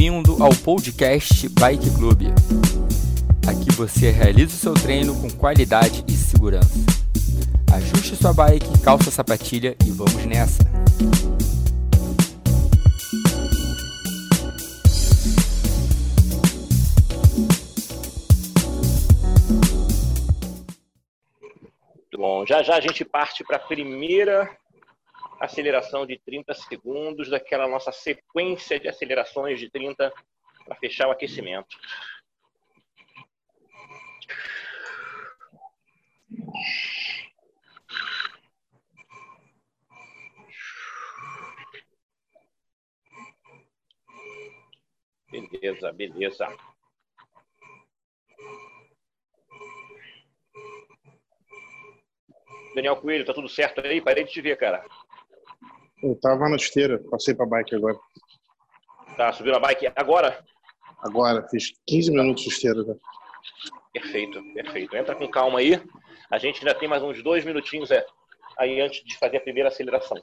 Bem-vindo ao podcast Bike Club. Aqui você realiza o seu treino com qualidade e segurança. Ajuste sua bike, calça a sapatilha e vamos nessa! Bom, já já a gente parte para a primeira aceleração de 30 segundos daquela nossa sequência de acelerações de 30 para fechar o aquecimento. Beleza, beleza. Daniel Coelho, tá tudo certo aí? Parei de te ver, cara. Eu tava na esteira, passei pra bike agora. Tá, subiu na bike agora? Agora, fiz 15 minutos de esteira. Já. Perfeito, perfeito. Entra com calma aí. A gente ainda tem mais uns dois minutinhos é, aí antes de fazer a primeira aceleração.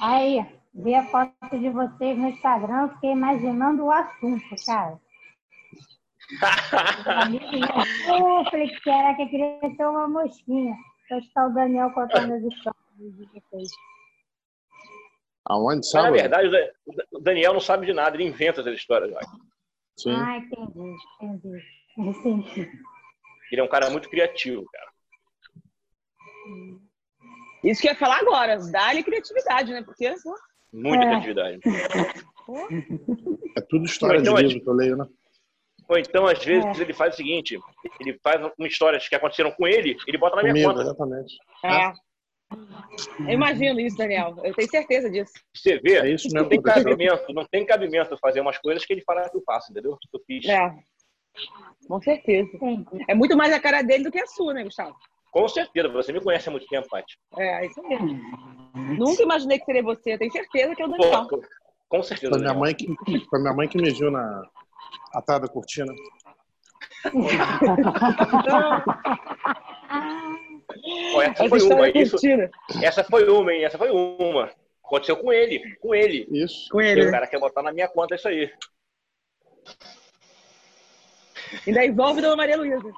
Aí, vi a foto de vocês no Instagram, fiquei imaginando o assunto, cara. Eu falei que era que eu queria ser uma mosquinha. Pra estar o Daniel contando as histórias Aonde? Mas, Sábado? na verdade, o Daniel não sabe de nada, ele inventa essas histórias. Sim. Ah, entendi, entendi. Ele é um cara muito criativo, cara. Isso que eu ia falar agora. Dá-lhe criatividade, né? Porque Muita É. criatividade. É tudo história Então, de livro que eu leio, né? Ou então, às vezes, É. ele faz o seguinte: ele faz uma histórias que aconteceram com ele, ele bota na minha Comigo, conta. exatamente. é. Eu imagino isso, Daniel. Eu tenho certeza disso. Você vê, É isso não mesmo tem cabimento, não tem cabimento fazer umas coisas que ele fala que eu faço, entendeu? Que eu fiz. É. Com certeza. É muito mais a cara dele do que a sua, né, Gustavo? Com certeza, você me conhece há muito tempo, Paty. É, isso mesmo. Nunca imaginei que seria você. Eu tenho certeza que é o Pô, Daniel. com certeza. Foi minha, mãe que, foi minha mãe que me viu na, atrás da cortina. Essa Essa foi uma, é isso, essa foi uma, hein? Essa foi uma. Aconteceu com ele, com ele. Isso. Com E ele. o cara quer botar na minha conta isso aí. Ainda envolve Dona Maria Luísa.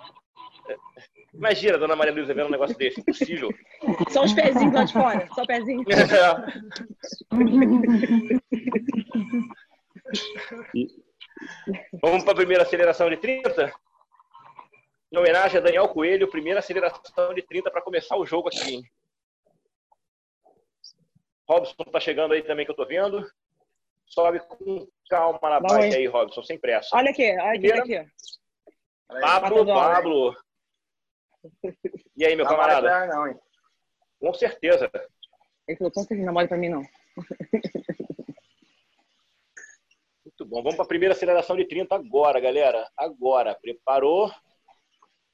Imagina dona Maria Luísa vendo um negócio desse. Impossível. Só os pezinhos lá de fora. Só pezinho. E, Vamos para a primeira aceleração de 30? Em homenagem a Daniel Coelho, primeira aceleração de 30 para começar o jogo aqui. hein? Robson tá chegando aí também que eu tô vendo. Sobe com calma na bike aí, Robson, sem pressa. Olha aqui, olha aqui, olha aqui. Pablo. Pablo. E aí, meu Não camarada? vai dar, não, hein? Com certeza. Ele falou, com certeza, não mole pra mim, não. Muito bom. Vamos para a primeira aceleração de 30 agora, galera. Agora. Preparou?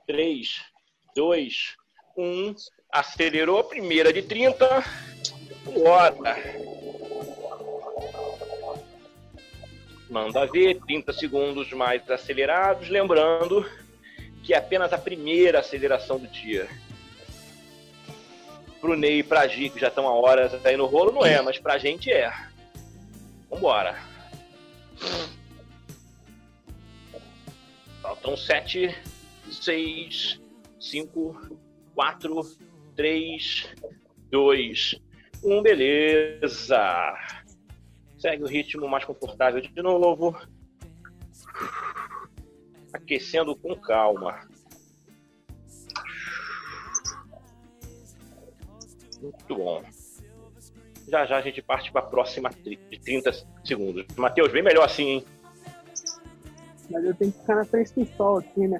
3, 2, 1. Acelerou a primeira de 30. Bora. Manda ver. 30 segundos mais acelerados. Lembrando que é apenas a primeira aceleração do dia. Pro Ney e pra Gi, que já estão há horas aí no rolo, não é, mas pra gente é. Vambora. Faltam sete, seis, cinco, quatro, três, dois, um. Beleza. Segue o ritmo mais confortável de novo. Aquecendo com calma. Muito bom. Já já a gente parte para a próxima de 30 segundos. Matheus, bem melhor assim, hein? Mas eu tenho que ficar na frente do sol aqui, né?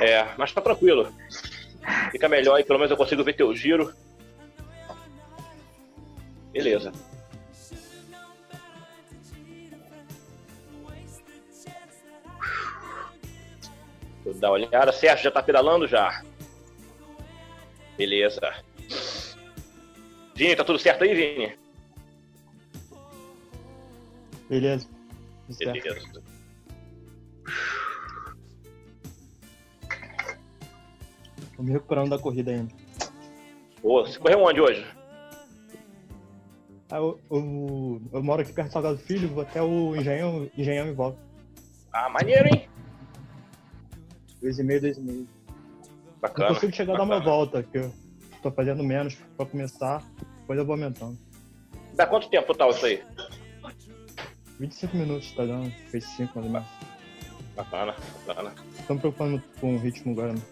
É, mas tá tranquilo. Fica melhor e pelo menos eu consigo ver teu giro. Beleza. Vou dar uma olhada. Sérgio já tá pedalando já. Beleza. Vini, tá tudo certo aí, Vini? Beleza. Beleza. Tô me recuperando da corrida ainda. Pô, você correu onde hoje? Aí eu, eu, eu moro aqui perto do Salgado Filho, vou até o Engenhão, Engenhão e volto. Ah, maneiro, hein? Dois e meio, dois e meio. Bacana. consigo chegar a dar uma bacana. volta, que eu tô fazendo menos pra começar, depois eu vou aumentando. Dá quanto tempo total isso aí? 25 minutos tá dando, fez 5 mais. Bacana, bacana. Tô me preocupando com o ritmo agora. né?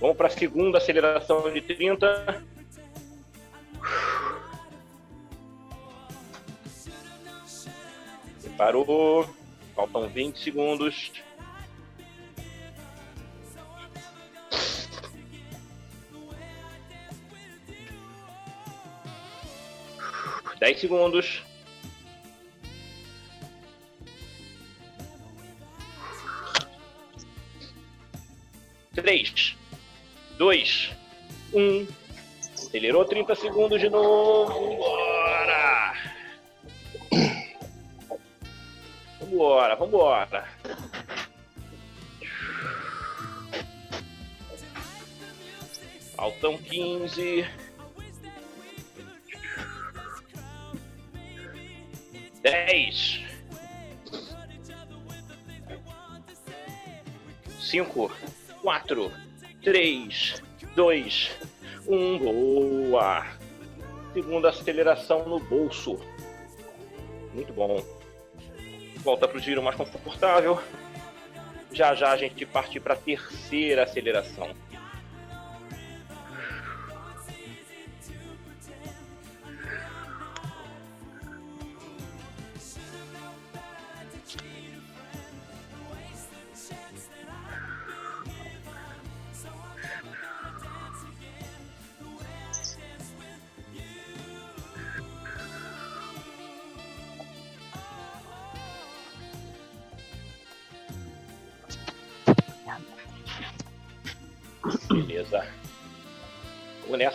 Vamos para a segunda aceleração de 30. Parou. Faltam 20 segundos. Dez segundos. Três, dois, um. Acelerou 30 segundos de novo. Bora! Vambora, vambora. Faltam 15. Dez. Cinco, quatro, três, dois, um. Boa! Segunda aceleração no bolso. Muito bom. Volta para o giro mais confortável. Já já a gente parte para a terceira aceleração.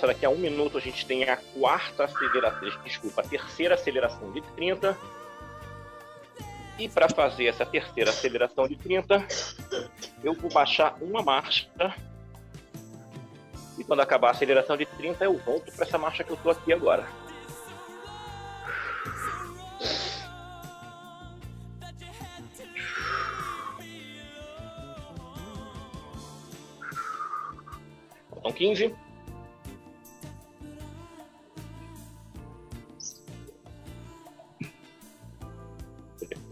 Daqui a um minuto a gente tem a quarta aceleração, desculpa, a terceira aceleração de 30. E para fazer essa terceira aceleração de 30, eu vou baixar uma marcha. E quando acabar a aceleração de 30, eu volto para essa marcha que eu estou aqui agora. Faltam 15.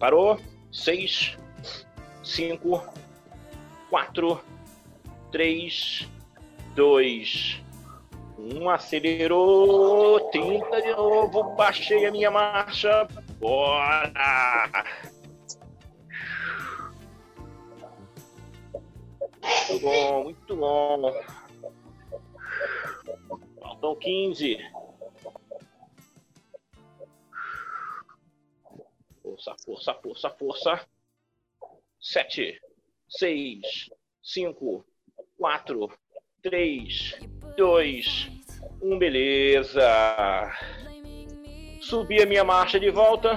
Parou. 6, 5, 4, 3, 2, 1. Acelerou. 30 de novo. Baixei a minha marcha. Bora! Muito bom, muito bom. Faltam 15. Força, força, força, força. 7, 6, 5, 4, 3, 2, 1. Beleza. Subi a minha marcha de volta.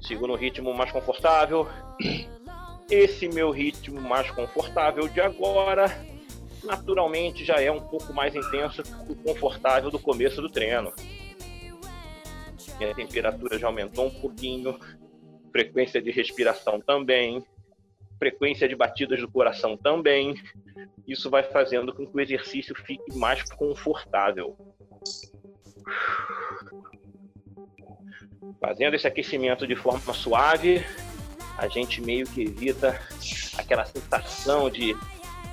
Sigo no ritmo mais confortável. Esse meu ritmo mais confortável de agora, naturalmente, já é um pouco mais intenso que o confortável do começo do treino. Minha temperatura já aumentou um pouquinho, frequência de respiração também, frequência de batidas do coração também. Isso vai fazendo com que o exercício fique mais confortável. Fazendo esse aquecimento de forma suave, a gente meio que evita aquela sensação de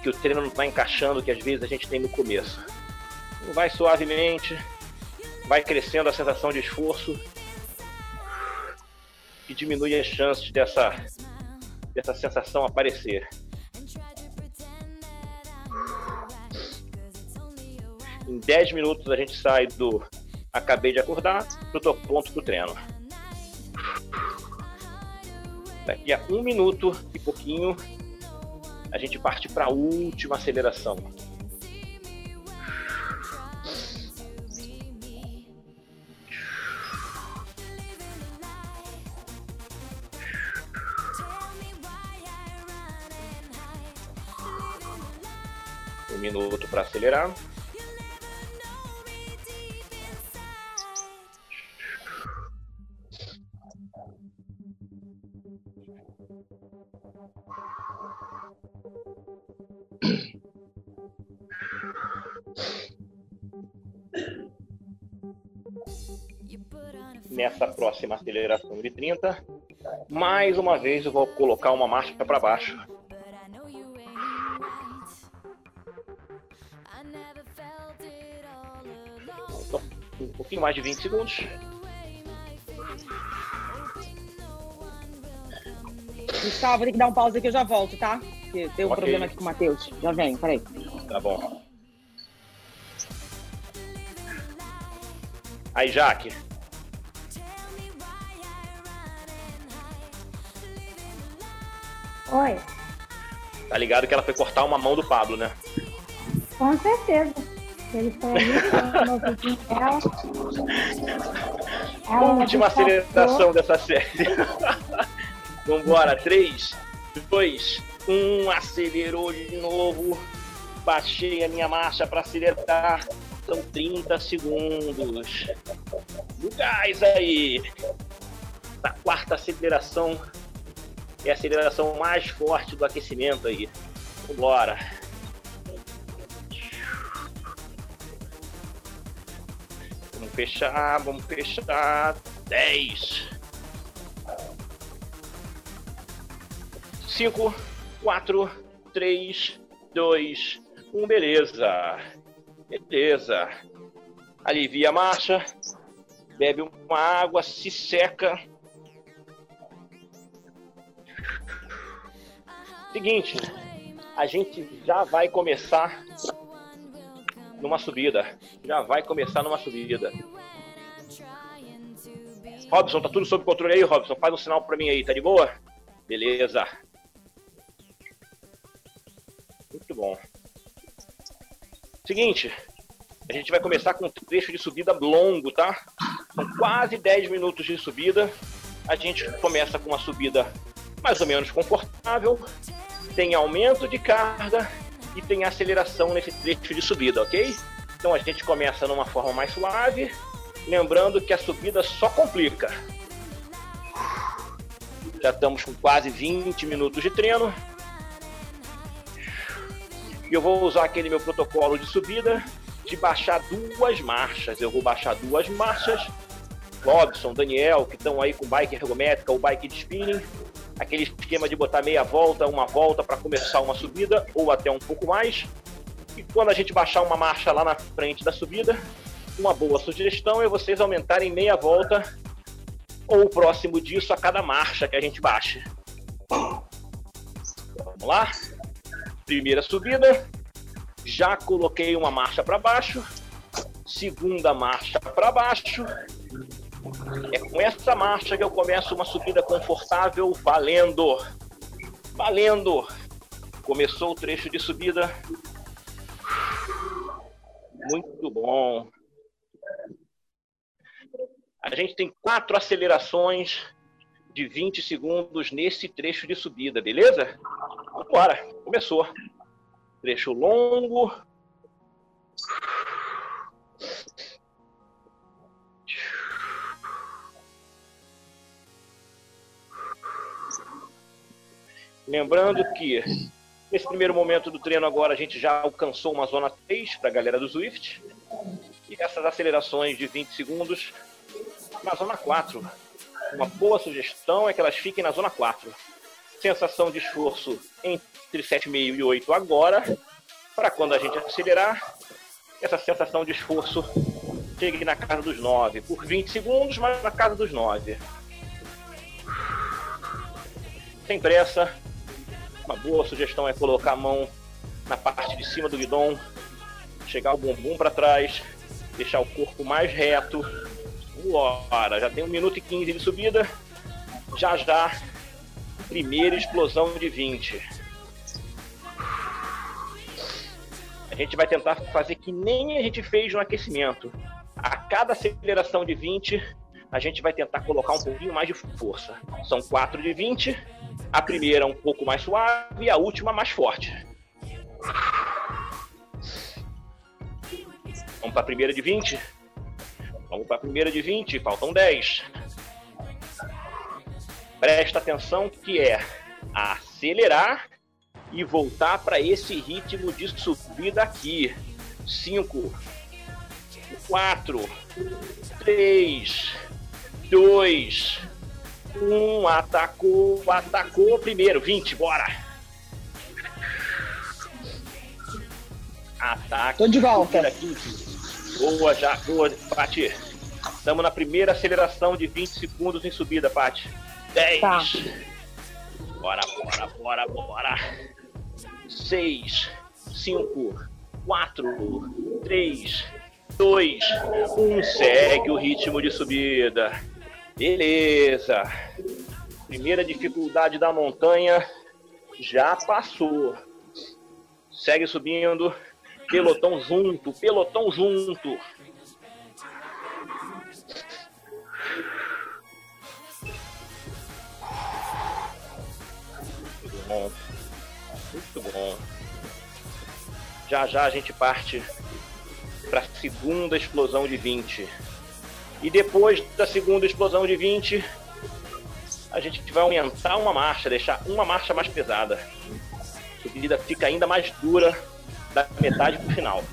que o treino não está encaixando que às vezes a gente tem no começo. Vai suavemente, vai crescendo a sensação de esforço e diminui as chances dessa, dessa sensação aparecer. Em 10 minutos a gente sai do acabei de acordar pro tô pronto pro treino. Daqui a um minuto e pouquinho a gente parte para a última aceleração. Minuto para acelerar. Nessa próxima aceleração de 30, mais uma vez eu vou colocar uma marcha para baixo. Um pouquinho mais de 20 segundos. Gustavo, tem que dar um pause aqui, eu já volto, tá? Porque tem um Ok. problema aqui com o Matheus. Já vem, peraí. Tá bom. Aí, Jaque. Oi, Tá ligado que ela foi cortar uma mão do Pablo, né? com certeza. Ele foi ali, foi no ouvidinho dela. Ela Última aceleração dessa série. Vambora, 3, 2, 1, acelerou de novo. Baixei a minha marcha para acelerar. São 30 segundos. No gás aí. Na quarta aceleração. É a aceleração mais forte do aquecimento aí. Vambora. Fechar, vamos fechar. 10. 5, 4, 3, 2, 1. Beleza. Beleza. Alivia a marcha. Bebe uma água, se seca. Seguinte, a gente já vai começar numa subida. Já vai começar numa subida. Robson, tá tudo sob controle aí, Robson? Faz um sinal pra mim aí, tá de boa? Beleza. Muito bom. Seguinte, a gente vai começar com um trecho de subida longo, tá? São quase 10 minutos de subida. A gente começa com uma subida mais ou menos confortável, tem aumento de carga e tem aceleração nesse trecho de subida, ok? Então a gente começa numa forma mais suave, lembrando que a subida só complica. Já estamos com quase 20 minutos de treino. E eu vou usar aquele meu protocolo de subida de baixar duas marchas. Eu vou baixar duas marchas. Robson, Daniel, que estão aí com bike ergométrica ou bike de spinning, aquele esquema de botar meia volta, uma volta para começar uma subida ou até um pouco mais. E quando a gente baixar uma marcha lá na frente da subida, uma boa sugestão é vocês aumentarem meia volta ou próximo disso a cada marcha que a gente baixe. Vamos lá? Primeira subida, já coloquei uma marcha para baixo, segunda marcha para baixo. É com essa marcha que eu começo uma subida confortável, valendo. Valendo. Começou o trecho de subida. Muito bom. A gente tem quatro acelerações de 20 segundos nesse trecho de subida, beleza? Vambora, começou. Trecho longo. Lembrando que nesse primeiro momento do treino agora a gente já alcançou uma zona 3 para a galera do Swift. E essas acelerações de 20 segundos na zona 4. Uma boa sugestão é que elas fiquem na zona 4. Sensação de esforço entre 7,5 e 8 agora, para quando a gente acelerar, essa sensação de esforço chegue na casa dos 9. Por 20 segundos, mas na casa dos 9. Sem pressa. Uma boa sugestão é colocar a mão na parte de cima do guidão, chegar o bumbum para trás, deixar o corpo mais reto. Bora, já tem 1 minuto e 15 de subida. Já já, primeira explosão de 20. A gente vai tentar fazer que nem a gente fez no aquecimento. A cada aceleração de 20, a gente vai tentar colocar um pouquinho mais de força. São 4 de 20. A primeira um pouco mais suave e a última mais forte. para a primeira de 20? Vamos para a primeira de 20, faltam 10. Presta atenção que é acelerar e voltar para esse ritmo de subida aqui. 5, 4, 3, 2, 1. Atacou, atacou primeiro. 20, bora. Ataque. Tô de volta. Boa, já. Boa, Pati. Estamos na primeira aceleração de 20 segundos em subida, Pati. 10. Tá. Bora, bora, bora, bora. 6, 5, 4, 3, 2, 1. Segue o ritmo de subida. Beleza. Primeira dificuldade da montanha já passou. Segue subindo. Pelotão junto, pelotão junto. Muito bom. Muito bom. Já já a gente parte para a segunda explosão de 20. E depois da segunda explosão de 20, a gente vai aumentar uma marcha, deixar uma marcha mais pesada. A subida fica ainda mais dura da metade pro final.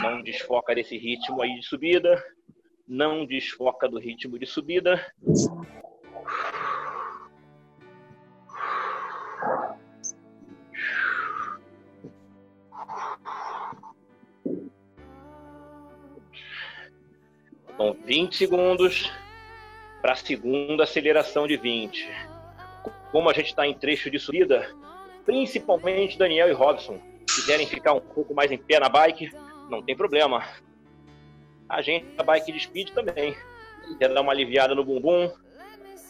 Não desfoca desse ritmo aí de subida. Não desfoca do ritmo de subida. Então, 20 segundos para a segunda aceleração de 20. Como a gente está em trecho de subida, principalmente Daniel e Robson, quiserem ficar um pouco mais em pé na bike, não tem problema. A gente na bike de speed também. Quer dar uma aliviada no bumbum,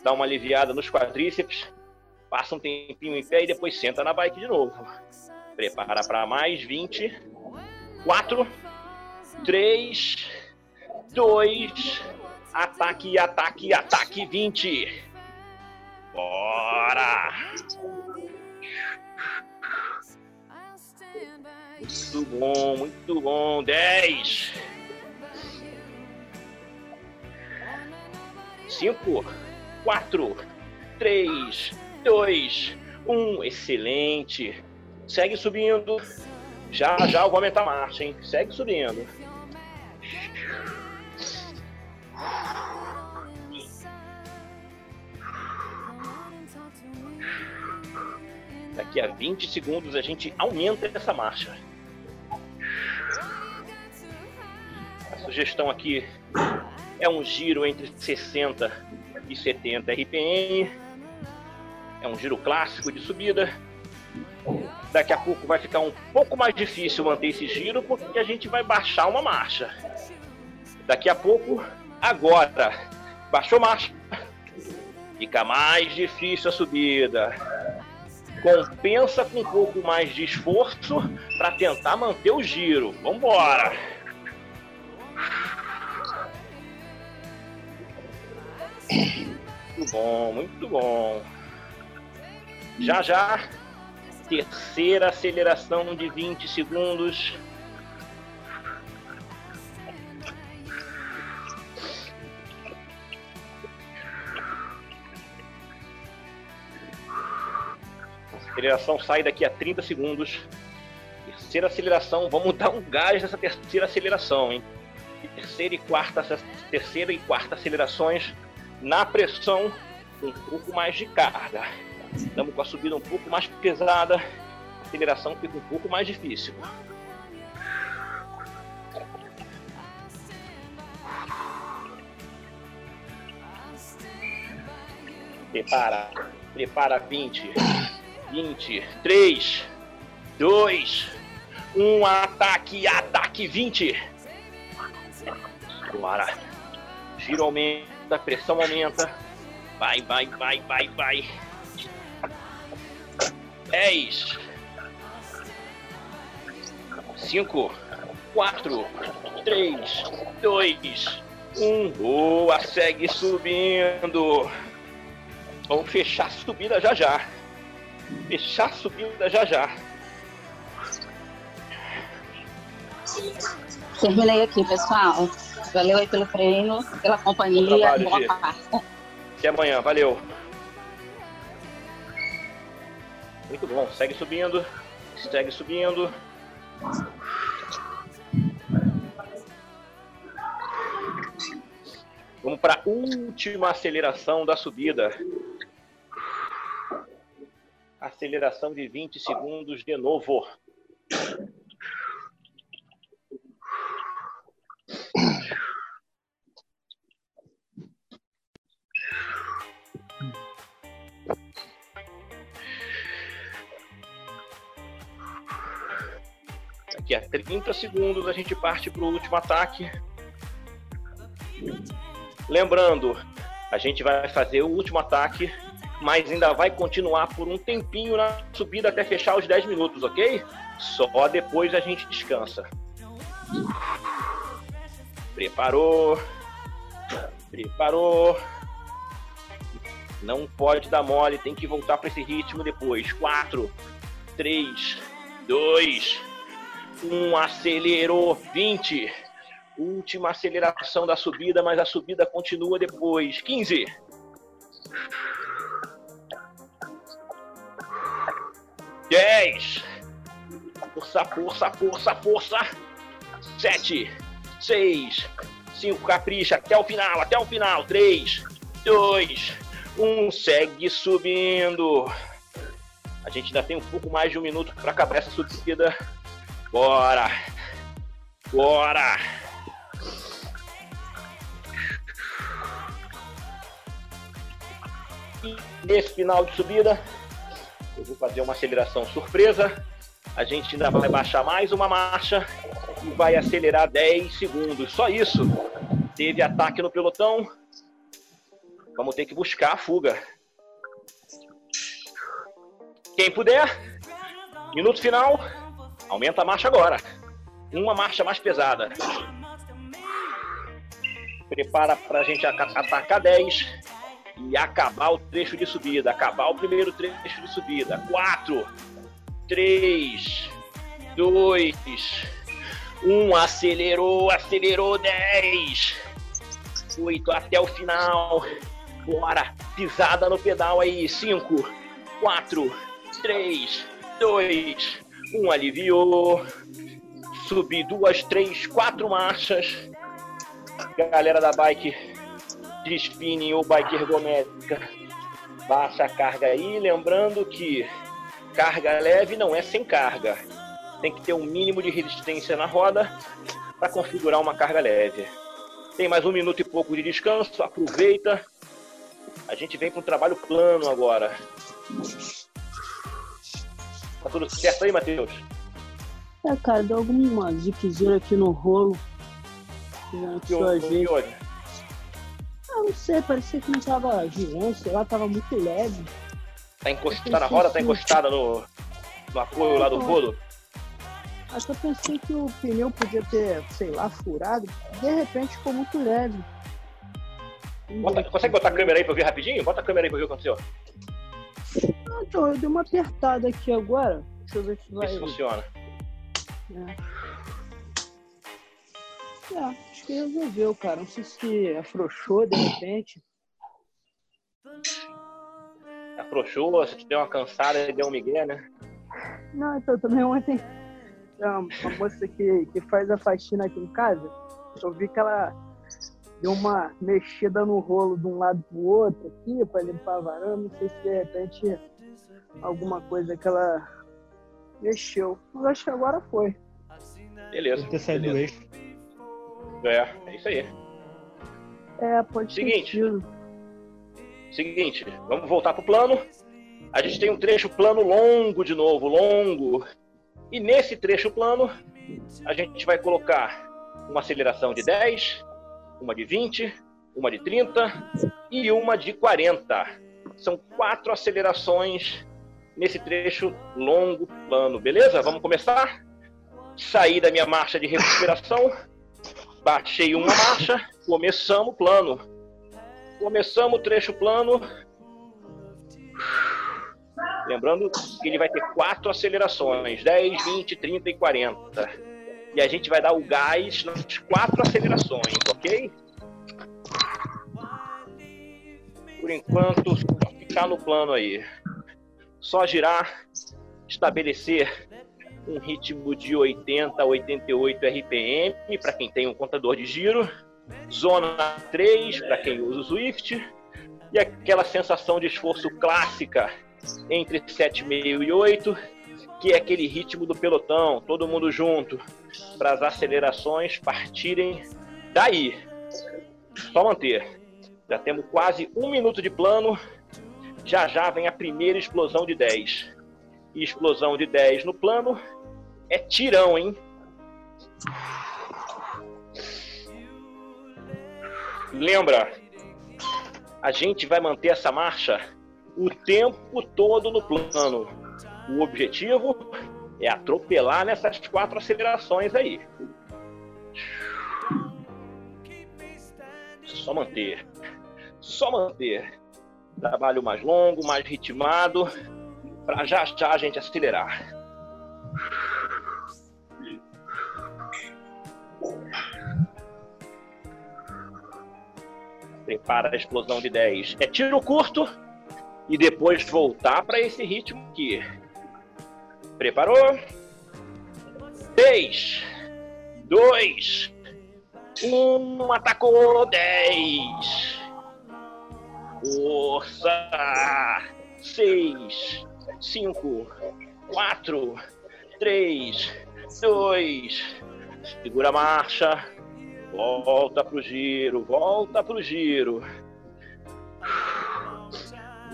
dar uma aliviada nos quadríceps, passa um tempinho em pé e depois senta na bike de novo. Prepara para mais 20. 4, 3, 2, ataque, ataque, ataque 20. Bora! Muito bom, muito bom. 10. 5, 4, 3, 2, 1. Excelente. Segue subindo. Já, já eu vou aumentar a marcha, hein? Segue subindo. Daqui a 20 segundos a gente aumenta essa marcha. A sugestão aqui é um giro entre 60 e 70 RPM. É um giro clássico de subida. Daqui a pouco vai ficar um pouco mais difícil manter esse giro porque a gente vai baixar uma marcha. Daqui a pouco, agora, baixou marcha, fica mais difícil a subida compensa com um pouco mais de esforço para tentar manter o giro. Vamos embora. Muito bom, muito bom. Já já, terceira aceleração de 20 segundos. Aceleração sai daqui a 30 segundos. Terceira aceleração, vamos dar um gás nessa terceira aceleração, hein? Terceira e quarta, terceira e quarta acelerações na pressão, um pouco mais de carga. Estamos com a subida um pouco mais pesada, a aceleração fica um pouco mais difícil. Prepara, prepara 20. 20, 3, 2, 1, ataque, ataque, 20. Bora. Giro aumenta, pressão aumenta. Vai, vai, vai, vai, vai. 10, 5, 4, 3, 2, 1. Boa, segue subindo. Vamos fechar a subida já já fechar a subida já já. Terminei aqui, pessoal. Valeu aí pelo treino, pela companhia. Trabalho, Boa. Até amanhã, valeu. Muito bom, segue subindo, segue subindo. Vamos para a última aceleração da subida. Aceleração de 20 segundos de novo. Daqui a 30 segundos a gente parte para o último ataque. Lembrando, a gente vai fazer o último ataque, mas ainda vai continuar por um tempinho na subida até fechar os 10 minutos, ok? Só depois a gente descansa. Preparou. Preparou. Não pode dar mole, tem que voltar para esse ritmo depois. 4, 3, 2, 1. Acelerou. 20. Última aceleração da subida, mas a subida continua depois. 15. Dez. Força, força, força, força. Sete. Seis. Cinco. Capricha até o final, até o final. Três. Dois. Um. Segue subindo. A gente ainda tem um pouco mais de um minuto para acabar essa subida. Bora. Bora. E nesse final de subida, eu vou fazer uma aceleração surpresa. A gente ainda vai baixar mais uma marcha e vai acelerar 10 segundos. Só isso. Teve ataque no pelotão. Vamos ter que buscar a fuga. Quem puder, minuto final, aumenta a marcha agora. Uma marcha mais pesada. Prepara para a gente aca- atacar 10 e acabar o trecho de subida. Acabar o primeiro trecho de subida. 4, 3, 2, 1. Acelerou, acelerou 10. 8 até o final. Bora, pisada no pedal aí. 5, 4, 3, 2, 1. Aliviou. Subi duas, três, quatro marchas. Galera da bike de spinning ou bike ergométrica, baixa a carga aí. Lembrando que carga leve não é sem carga. Tem que ter um mínimo de resistência na roda para configurar uma carga leve. Tem mais um minuto e pouco de descanso, aproveita. A gente vem para um trabalho plano agora. Tá tudo certo aí, Matheus? É, cara, deu alguma ziquezinha aqui no rolo. Que ajeito. Que houve? Ah, não sei, parecia que não tava girando, sei lá, tava muito leve. Tá encostada na roda, tá encostada no, no apoio lá do rolo? Acho que eu pensei que o pneu podia ter, sei lá, furado. De repente ficou muito leve. Bota- consegue botar a câmera aí pra eu ver rapidinho? Bota a câmera aí pra eu ver o que aconteceu. Ah, Então, eu dei uma apertada aqui agora. Deixa eu ver se vai. se funciona. É. É, que resolveu, cara. Não sei se afrouxou de repente. Afrouxou, se tu deu uma cansada e deu um migué, né? Não, então também ontem a uma moça que, que faz a faxina aqui em casa, eu vi que ela deu uma mexida no rolo de um lado pro outro aqui para limpar a varanda. Não sei se de repente alguma coisa que ela mexeu. Mas acho que agora foi. Beleza. Deve ter saído do eixo. É, é isso aí. É, pode Seguinte. Seguinte, vamos voltar pro plano. A gente tem um trecho plano longo de novo, longo. E nesse trecho plano, a gente vai colocar uma aceleração de 10, uma de 20, uma de 30 e uma de 40. São quatro acelerações nesse trecho longo plano, beleza? Vamos começar? Saí da minha marcha de recuperação, baixei uma marcha, começamos o plano. Começamos o trecho plano. Lembrando que ele vai ter quatro acelerações: 10, 20, 30 e 40. e a gente vai dar o gás nas quatro acelerações, ok? Por enquanto, só ficar no plano aí. Só girar, estabelecer um ritmo de 80 a 88 RPM para quem tem um contador de giro, zona 3 para quem usa o Swift e aquela sensação de esforço clássica entre 7,5 e 8, que é aquele ritmo do pelotão, todo mundo junto, para as acelerações partirem daí. Só manter. Já temos quase um minuto de plano. Já já vem a primeira explosão de 10. E explosão de 10 no plano é tirão, hein? Lembra, a gente vai manter essa marcha o tempo todo no plano. O objetivo é atropelar nessas quatro acelerações aí. Só manter. Só manter. Trabalho mais longo, mais ritmado, para já já a gente acelerar. Prepara a explosão de 10. É tiro curto e depois voltar para esse ritmo aqui. Preparou? 3, 2, 1, atacou 10. Força! 6, 5, 4, 3, 2, segura a marcha, volta pro giro, volta pro giro.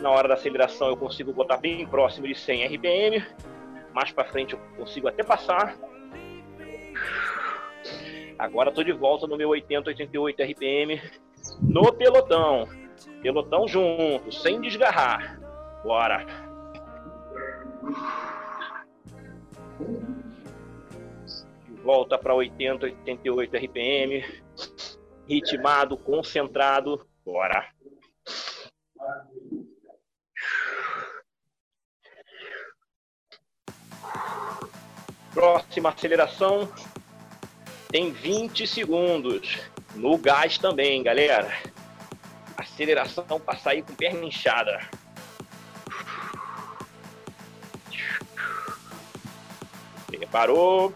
Na hora da aceleração eu consigo botar bem próximo de 100 RPM, mais para frente eu consigo até passar. Agora estou de volta no meu 80, 88 RPM no pelotão. Pelotão junto, sem desgarrar. Bora. Volta para 80, 88 RPM. Ritmado, concentrado. Bora. Próxima aceleração tem 20 segundos. No gás também, galera. Aceleração para sair com perna inchada. Preparou.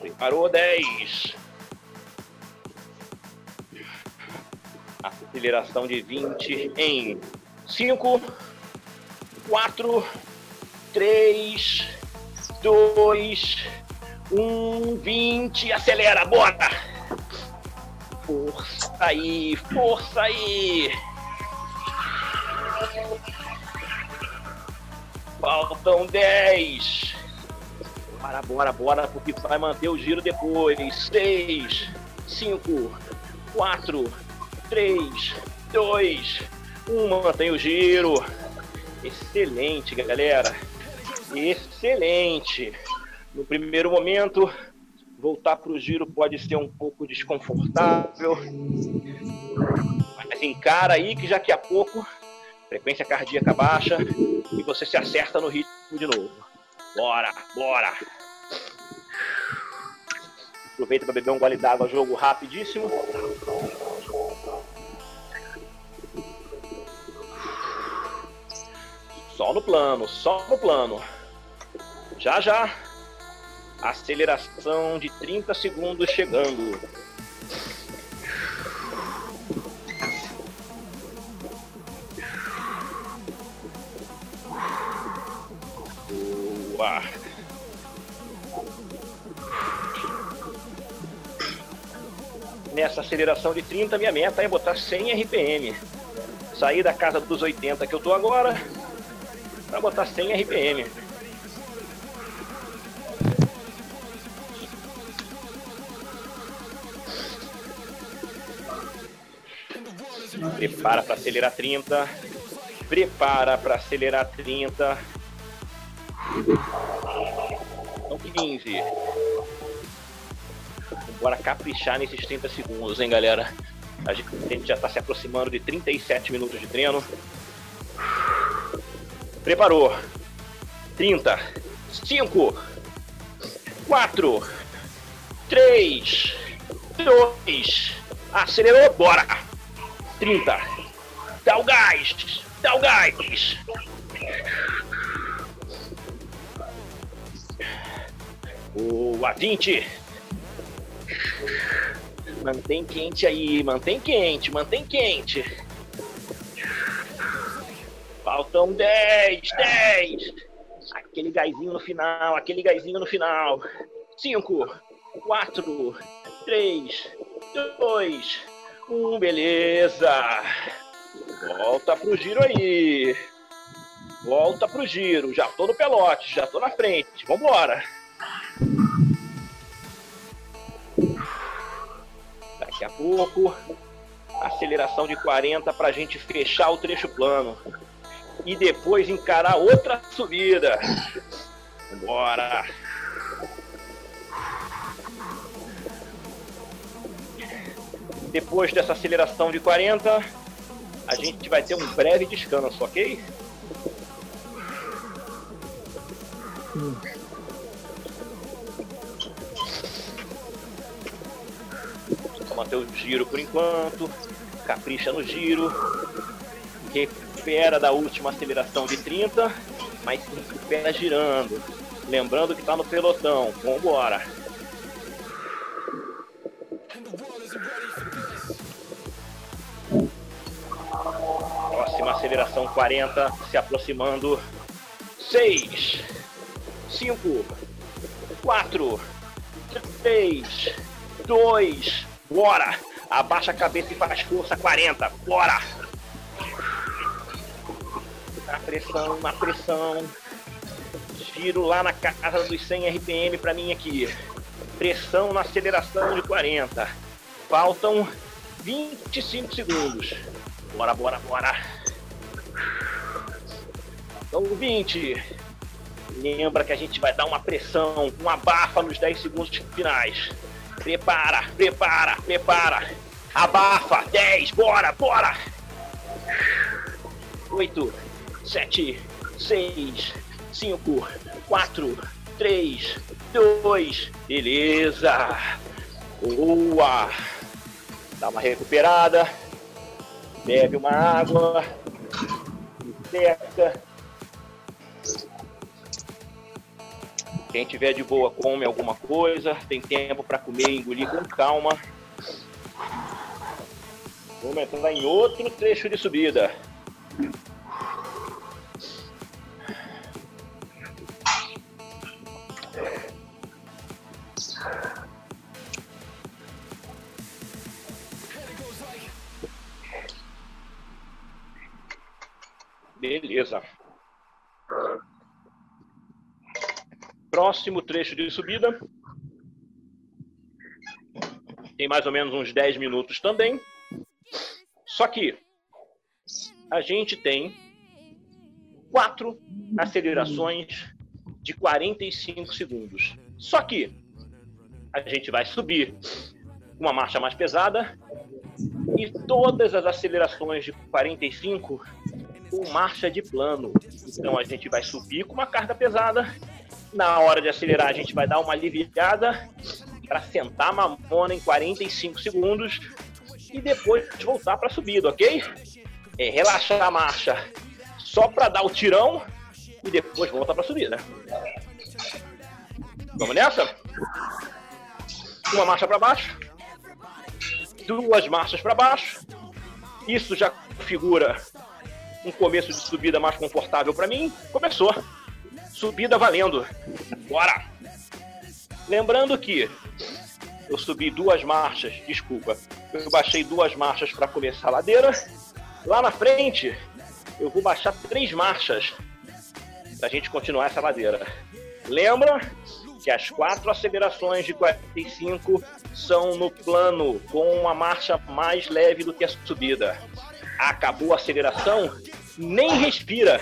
Preparou 10. Aceleração de 20 em 5, 4, 3, 2, 1, 20. Acelera, bora! Força aí, força aí! Faltam 10. Bora, bora, bora, porque vai manter o giro depois. 6, 5, 4, 3, 2, 1. Mantém o giro. Excelente, galera. Excelente. No primeiro momento, voltar para o giro pode ser um pouco desconfortável. Mas encara aí que daqui a pouco frequência cardíaca baixa e você se acerta no ritmo de novo. Bora, bora! Aproveita para beber um gole d'água, jogo rapidíssimo. Só no plano, só no plano. Já já. Aceleração de 30 segundos chegando. Boa. Nessa aceleração de 30, minha meta é botar 100 RPM. Sair da casa dos 80 que eu tô agora para botar 100 RPM. Prepara para acelerar 30. Prepara para acelerar 30. São 15. Bora caprichar nesses 30 segundos, hein, galera? A gente já está se aproximando de 37 minutos de treino. Preparou. 30. 5. 4. 3, 2, acelerou, bora! 30, dá o gás, dá o gás! Boa, 20. Mantém quente aí, mantém quente, mantém quente. Faltam 10, 10. Aquele gásinho no final, aquele gásinho no final. 5, 4, 3, 2, 1, beleza. Volta pro giro aí. Volta pro giro. Já tô no pelote, já tô na frente. Vambora. Daqui a pouco, aceleração de 40 para a gente fechar o trecho plano. E depois encarar outra subida. Bora! Depois dessa aceleração de 40, a gente vai ter um breve descanso, ok? Manter o giro por enquanto, capricha no giro, recupera da última aceleração de 30, mas recupera girando. Lembrando que está no pelotão, vambora. Próxima aceleração 40, se aproximando. 6, 5, 4, 3, 2, Bora! Abaixa a cabeça e faz força 40. Bora! Na pressão, na pressão. Giro lá na casa dos 100 RPM para mim aqui. Pressão na aceleração de 40. Faltam 25 segundos. Bora, bora, bora. Então 20. Lembra que a gente vai dar uma pressão, uma bafa nos 10 segundos finais. Prepara, prepara, prepara. Abafa. 10, bora, bora. 8, 7, 6, 5, 4, 3, 2. Beleza. Boa. Dá uma recuperada. Bebe uma água. Seca. Quem tiver de boa, come alguma coisa, tem tempo para comer e engolir com calma. Vamos entrar em outro trecho de subida. Beleza. Próximo trecho de subida. Tem mais ou menos uns 10 minutos também. Só que a gente tem quatro acelerações de 45 segundos. Só que a gente vai subir uma marcha mais pesada e todas as acelerações de 45 com marcha de plano. Então a gente vai subir com uma carga pesada na hora de acelerar, a gente vai dar uma aliviada para sentar a mamona em 45 segundos e depois voltar para a subida, ok? É, relaxar a marcha só para dar o tirão e depois volta para a subida. Vamos nessa? Uma marcha para baixo, duas marchas para baixo. Isso já configura um começo de subida mais confortável para mim. Começou subida valendo. Bora! Lembrando que eu subi duas marchas, desculpa, eu baixei duas marchas para começar a ladeira. Lá na frente, eu vou baixar três marchas para a gente continuar essa ladeira. Lembra que as quatro acelerações de 45 são no plano, com uma marcha mais leve do que a subida. Acabou a aceleração, nem respira,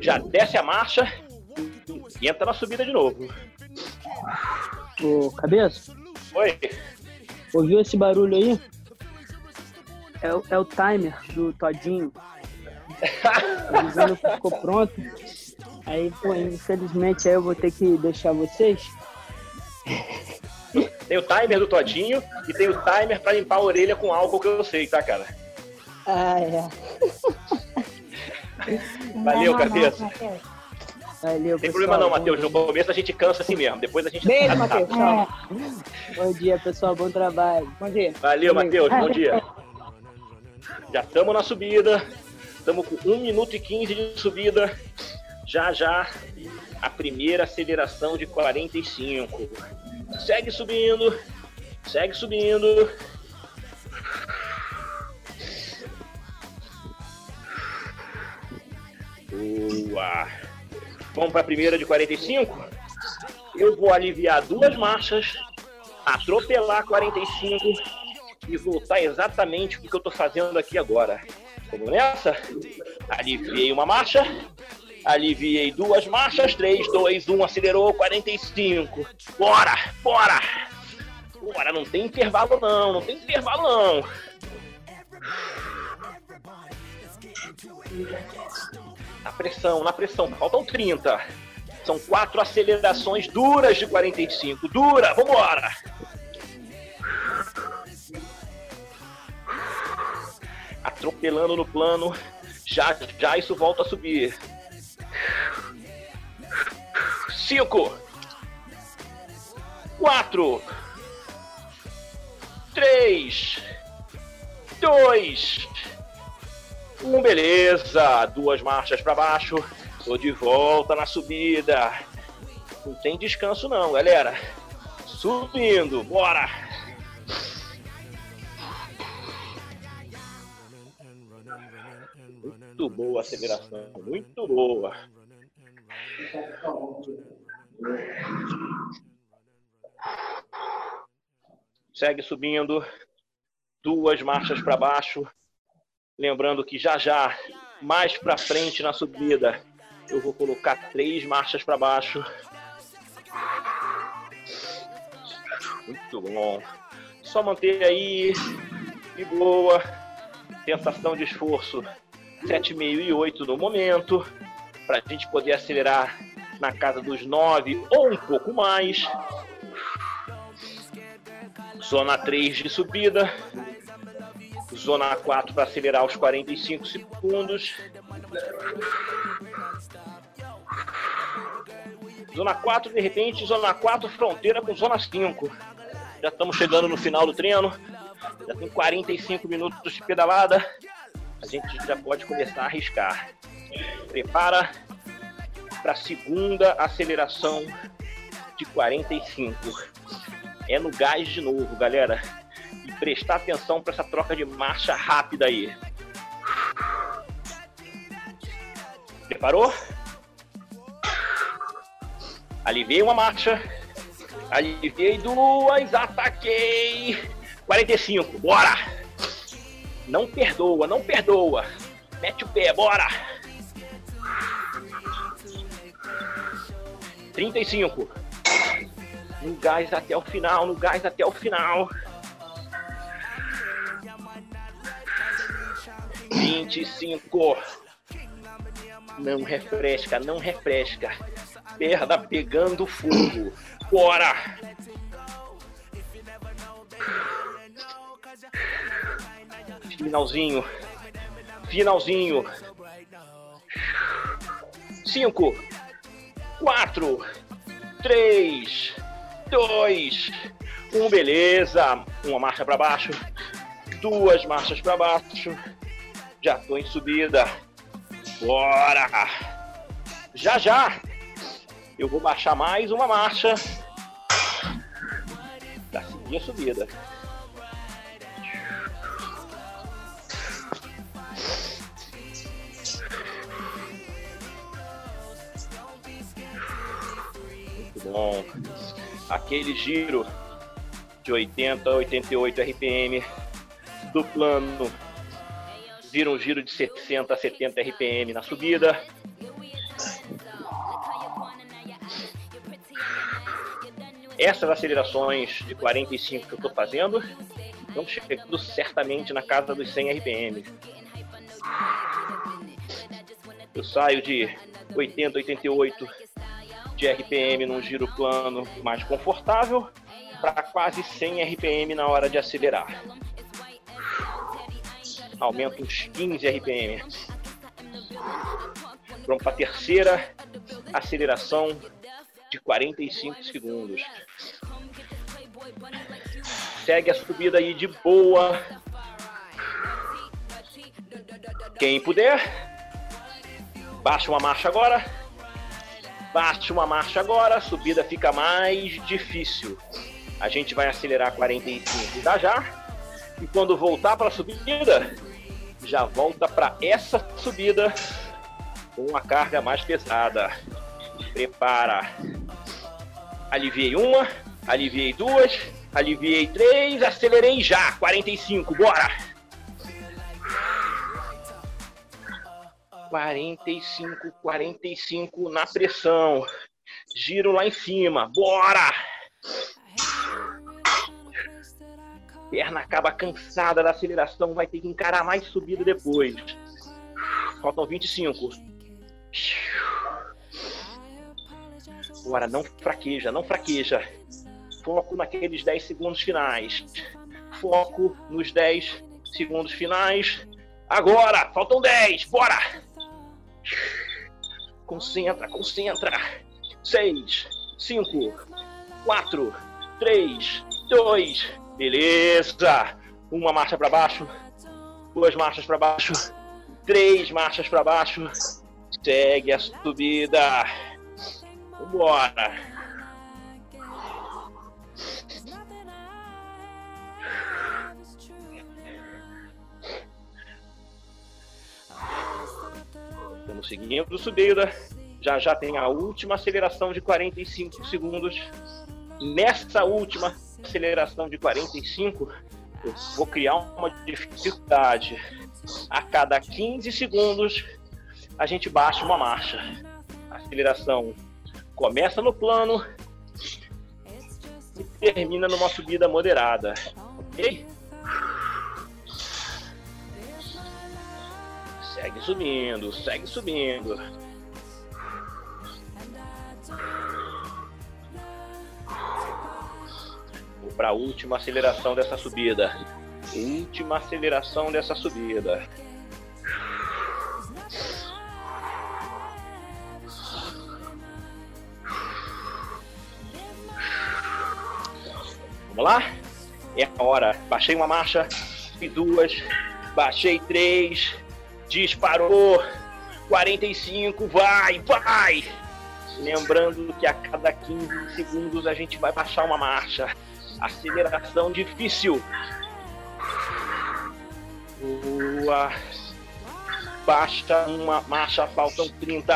já desce a marcha e entra na subida de novo. Ô, cabeça? Oi. Ouviu esse barulho aí? É, o- é o timer do Todinho. Avisando que ficou pronto. Aí, pô, infelizmente aí eu vou ter que deixar vocês. Tem o timer do Todinho e tem o timer pra limpar a orelha com álcool que eu sei, tá, cara? Ah, é. Valeu, Não, não, cabeça. Matheus. Valeu, pessoal. problema não, Matheus. No começo a gente cansa assim mesmo. Depois a gente. Beijo, Matheus. É, Bom dia, pessoal. Bom trabalho. Bom dia. Valeu, Matheus. Bom dia. Já estamos na subida. Estamos com 1 minuto e 15 de subida. Já, já, a primeira aceleração de 45. Segue subindo. Segue subindo. Boa. Vamos para a primeira de 45? Eu vou aliviar duas marchas, atropelar 45 e voltar exatamente o que eu estou fazendo aqui agora. Vamos nessa? Aliviei uma marcha, aliviei duas marchas, 3, 2, 1, acelerou, 45. Bora, bora! Bora, não tem intervalo não, não tem intervalo não. Na pressão, na pressão, faltam 30. São quatro acelerações duras de 45. Dura, vambora! Atropelando no plano. Já, já isso volta a subir. Cinco. Quatro. Três. Dois. Um, beleza. Duas marchas para baixo. Tô de volta na subida. Não tem descanso não, galera. Subindo, bora. Muito boa a aceleração, muito boa. Segue subindo, duas marchas para baixo. Lembrando que já já, mais para frente na subida, eu vou colocar três marchas para baixo. Muito bom. Só manter aí, de boa. Sensação de esforço 7,5 e 8 no momento, para a gente poder acelerar na casa dos 9 ou um pouco mais. Zona 3 de subida. Zona 4 para acelerar os 45 segundos. Zona 4, de repente, zona 4 fronteira com zona 5. Já estamos chegando no final do treino. Já tem 45 minutos de pedalada. A gente já pode começar a arriscar. Prepara para a segunda aceleração de 45. É no gás de novo, galera. Prestar atenção para essa troca de marcha rápida aí. Preparou? Aliviei uma marcha. Aliviei duas. Ataquei. 45. Bora! Não perdoa, não perdoa. Mete o pé, bora! 35. No gás até o final, no gás até o final. 25. Não refresca, não refresca. Perda pegando fogo. Bora! Finalzinho. Finalzinho. Cinco, quatro, três, dois, um, beleza. Uma marcha para baixo, duas marchas para baixo. Já tô em subida. Bora! Já já eu vou baixar mais uma marcha para seguir a subida. Muito bom. Aquele giro de 80 a 88 RPM do plano vira um giro de 60 a 70 RPM na subida. Essas acelerações de 45 que eu estou fazendo estão chegando certamente na casa dos 100 RPM. Eu saio de 80, 88 de RPM num giro plano mais confortável para quase 100 RPM na hora de acelerar. Aumenta uns 15 RPM. Vamos para a terceira aceleração de 45 segundos. Segue a subida aí de boa. Quem puder, baixa uma marcha agora. Baixa uma marcha agora, a subida fica mais difícil. A gente vai acelerar 45 já já. E quando voltar para a subida, já volta para essa subida com uma carga mais pesada. Prepara. Aliviei uma, aliviei duas, aliviei três, acelerei já. 45, bora! 45, 45 na pressão. Giro lá em cima, bora! Perna acaba cansada da aceleração, vai ter que encarar mais subida depois. Faltam 25. Agora, não fraqueja, não fraqueja. Foco naqueles 10 segundos finais. Foco nos 10 segundos finais. Agora, faltam 10, bora! Concentra, concentra. 6, 5, 4, 3, 2, beleza. Uma marcha para baixo, duas marchas para baixo, três marchas para baixo. Segue a subida. Vambora. Estamos seguindo subida. Já já tem a última aceleração de 45 segundos. Nessa última aceleração de 45, eu vou criar uma dificuldade. A cada 15 segundos, a gente baixa uma marcha. A aceleração começa no plano e termina numa subida moderada. Ok? Segue subindo, segue subindo. Para a última aceleração dessa subida. Última aceleração dessa subida. Vamos lá? É a hora. Baixei uma marcha, e duas, baixei três, disparou, 45, vai, vai! Lembrando que a cada 15 segundos a gente vai baixar uma marcha. Aceleração difícil. Boa. Baixa uma marcha, faltam 30.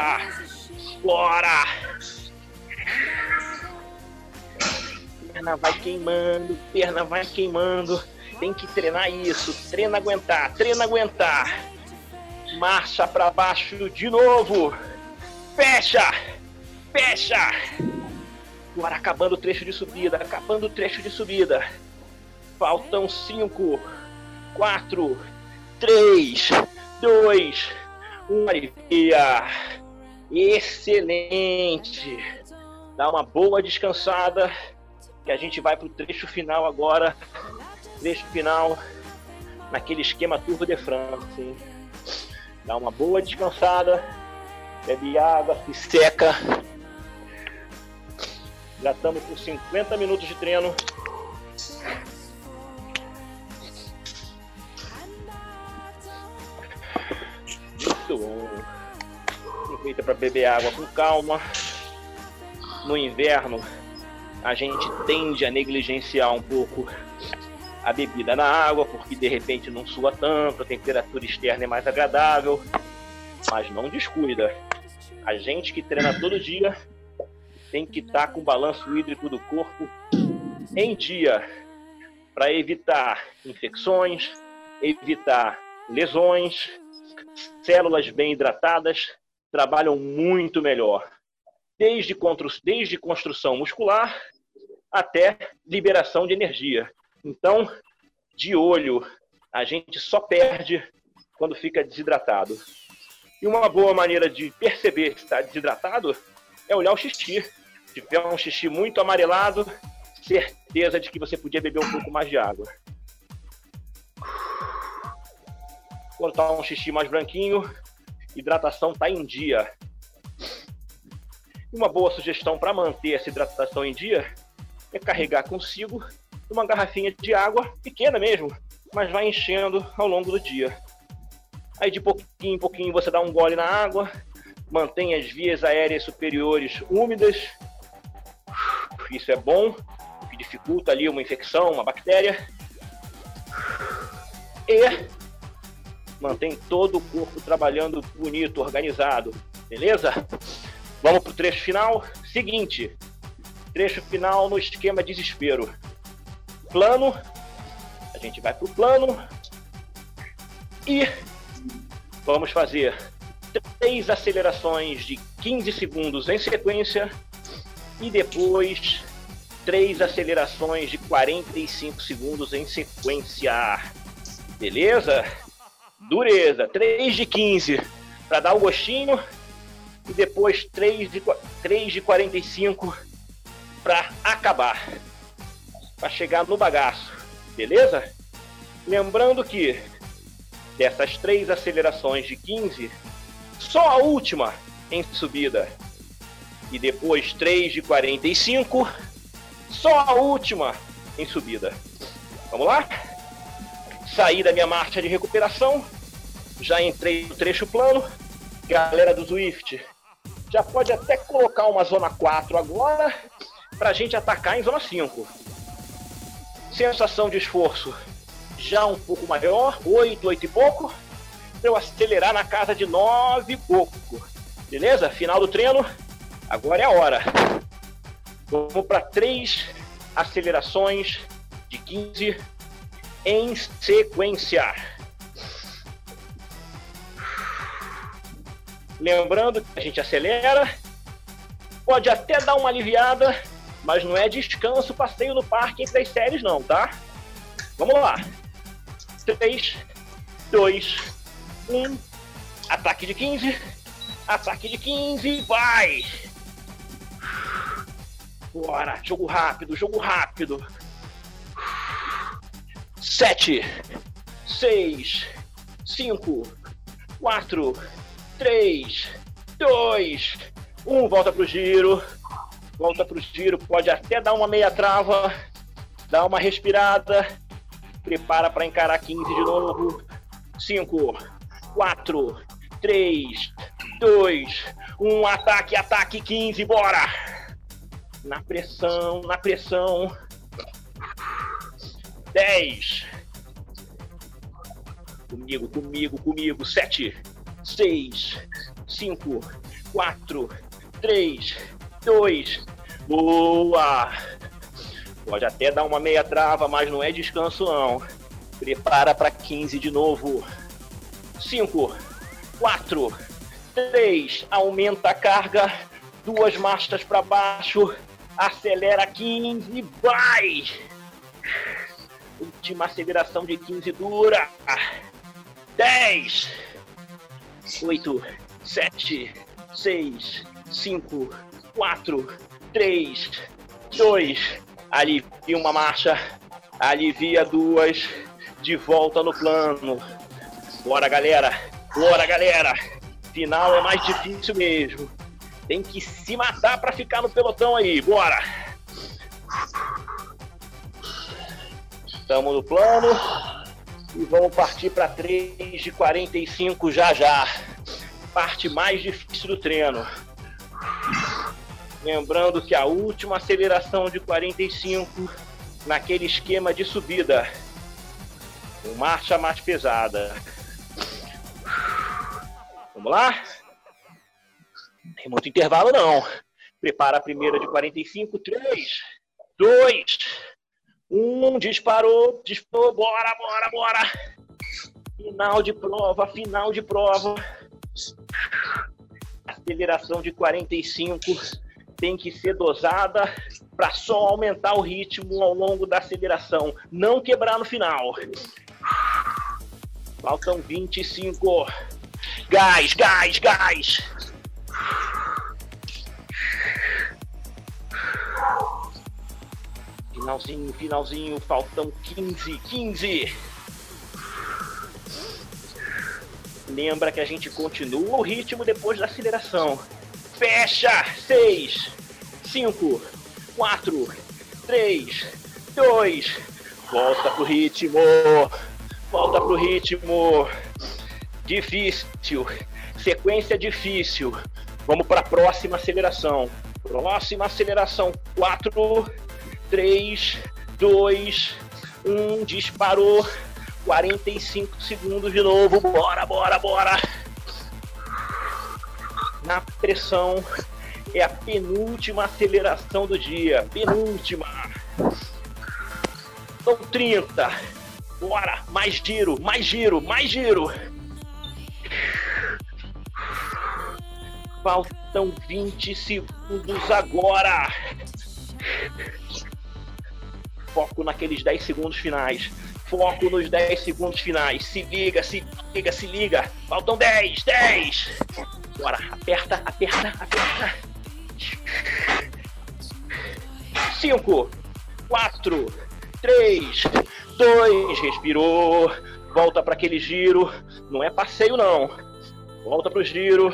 Bora! Perna vai queimando, perna vai queimando. Tem que treinar isso. Treina aguentar, treina aguentar. Marcha para baixo de novo. Fecha! Fecha! Agora acabando o trecho de subida, acabando o trecho de subida. Faltam 5, 4, 3, 2, 1. Alivia. Excelente! Dá uma boa descansada. Que a gente vai pro trecho final agora. Trecho final naquele esquema Turbo de France. Hein? Dá uma boa descansada. Bebe água, se seca. Já estamos com 50 minutos de treino. Muito bom. Aproveita para beber água com calma. No inverno, a gente tende a negligenciar um pouco a bebida na água, porque de repente não sua tanto, a temperatura externa é mais agradável. Mas não descuida. A gente que treina todo dia tem que estar com o balanço hídrico do corpo em dia para evitar infecções, evitar lesões. Células bem hidratadas trabalham muito melhor, desde, desde construção muscular até liberação de energia. Então, de olho, a gente só perde quando fica desidratado. E uma boa maneira de perceber que está desidratado é olhar o xixi. Tiver um xixi muito amarelado, certeza de que você podia beber um pouco mais de água. Quando tá um xixi mais branquinho, hidratação tá em dia. Uma boa sugestão para manter essa hidratação em dia é carregar consigo uma garrafinha de água, pequena mesmo, mas vai enchendo ao longo do dia. Aí de pouquinho em pouquinho você dá um gole na água, mantém as vias aéreas superiores úmidas. Isso é bom, o que dificulta ali uma infecção, uma bactéria. E mantém todo o corpo trabalhando bonito, organizado, beleza? Vamos pro trecho final. Seguinte, trecho final no esquema desespero. Plano, a gente vai pro plano e vamos fazer três acelerações de 15 segundos em sequência e depois três acelerações de 45 segundos em sequência. Beleza? Dureza, 3 de 15 para dar o gostinho e depois 3 de, 3 de 45 para acabar, para chegar no bagaço, beleza? Lembrando que dessas três acelerações de 15, só a última em subida e depois 3 de 45, só a última em subida. Vamos lá? Saí da minha marcha de recuperação, já entrei no trecho plano. Galera do Swift, já pode até colocar uma zona 4 agora para a gente atacar em zona 5. Sensação de esforço já um pouco maior, 8, 8 e pouco, para eu acelerar na casa de 9 e pouco. Beleza? Final do treino, agora é a hora. Vamos para três acelerações de 15 em sequência. Lembrando que a gente acelera, pode até dar uma aliviada, mas não é descanso, passeio no parque entre as séries, não, tá? Vamos lá. 3, 2, 1. Ataque de 15. Ataque de 15. Vai! Bora! Jogo rápido, jogo rápido. 7, 6, 5, 4, 3, 2, 1. Volta pro giro. Volta pro giro. Pode até dar uma meia trava. Dá uma respirada. Prepara para encarar 15 de novo. 5, 4, 3, 2, 1. Ataque, ataque 15. Bora! Na pressão, na pressão. 10. Comigo, comigo, comigo. 7, 6, 5, 4, 3, 2. Boa! Pode até dar uma meia trava, mas não é descanso não. Prepara para 15 de novo. 5, 4, 3. Aumenta a carga. Duas marchas para baixo. Acelera 15. Vai! Última aceleração de 15 dura. 10, 8, 7, 6, 5, 4, 3, 2. Alivia uma marcha. Alivia duas. De volta no plano. Bora, galera. Bora, galera. Final é mais difícil mesmo. Tem que se matar para ficar no pelotão aí. Bora. Estamos no plano e vamos partir para 3 de 45 já já. Parte mais difícil do treino. Lembrando que a última aceleração de 45 naquele esquema de subida. Com marcha mais pesada. Vamos lá? Tem muito intervalo não. Prepara a primeira de 45, 3, 2, um, disparou, disparou, bora, bora, bora. Final de prova, final de prova. Aceleração de 45 tem que ser dosada para só aumentar o ritmo ao longo da aceleração, não quebrar no final. Faltam 25. Gás, gás, gás. Finalzinho, finalzinho, faltam 15, 15. Lembra que a gente continua o ritmo depois da aceleração. Fecha! 6, 5, 4, 3, 2. Volta pro ritmo. Volta pro ritmo. Difícil. Sequência difícil. Vamos para a próxima aceleração. Próxima aceleração. 4, 3, 2, 1. Disparou. 45 segundos de novo. Bora, bora, bora. Na pressão. É a penúltima aceleração do dia. Penúltima. São 30. Bora. Mais giro, mais giro, mais giro. Faltam 20 segundos agora. Foco naqueles 10 segundos finais. Foco nos 10 segundos finais. Se liga, se liga, se liga. Faltam 10, 10. Bora, aperta, aperta, aperta. 5, 4, 3, 2. Respirou. Volta para aquele giro. Não é passeio, não. Volta pro giro.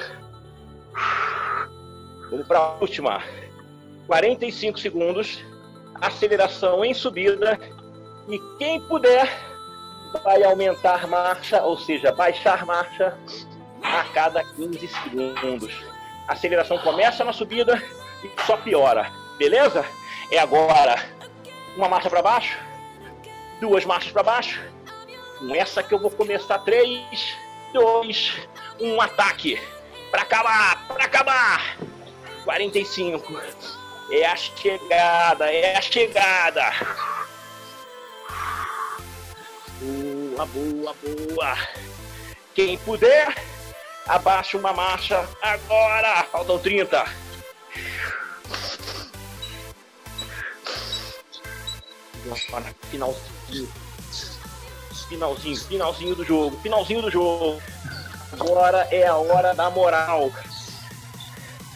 Vamos para a última. 45 segundos. Aceleração em subida. E quem puder vai aumentar marcha, ou seja, baixar marcha a cada 15 segundos. A aceleração começa na subida e só piora. Beleza? É agora uma marcha para baixo, duas marchas para baixo. Com essa que eu vou começar. 3, 2, 1, ataque. Para acabar, para acabar. 45. É a chegada, é a chegada. Boa, boa, boa. Quem puder, abaixa uma marcha agora. Faltam 30. Agora, finalzinho. Finalzinho, finalzinho do jogo, finalzinho do jogo. Agora é a hora da moral.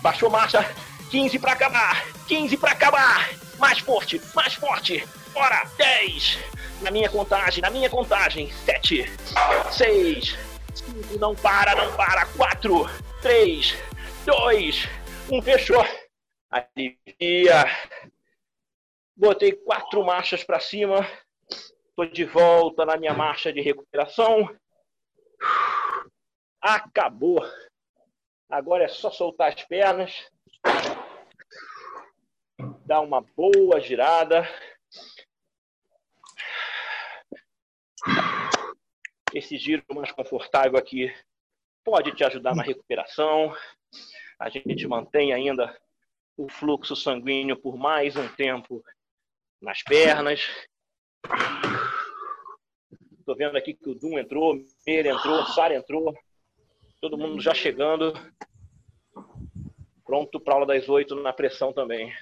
Baixou marcha. 15 para acabar. 15 para acabar. Mais forte, mais forte. Bora. 10. Na minha contagem, na minha contagem. 7, 6, 5. Não para, não para. 4, 3, 2, 1. Fechou. Alivia. Botei quatro marchas para cima. Estou de volta na minha marcha de recuperação. Acabou. Agora é só soltar as pernas. Dar uma boa girada. Esse giro mais confortável aqui pode te ajudar na recuperação. A gente mantém ainda o fluxo sanguíneo por mais um tempo nas pernas. Estou vendo aqui que o Dum entrou, Meira entrou, Sara entrou. Todo mundo já chegando. Pronto para aula das oito na pressão também.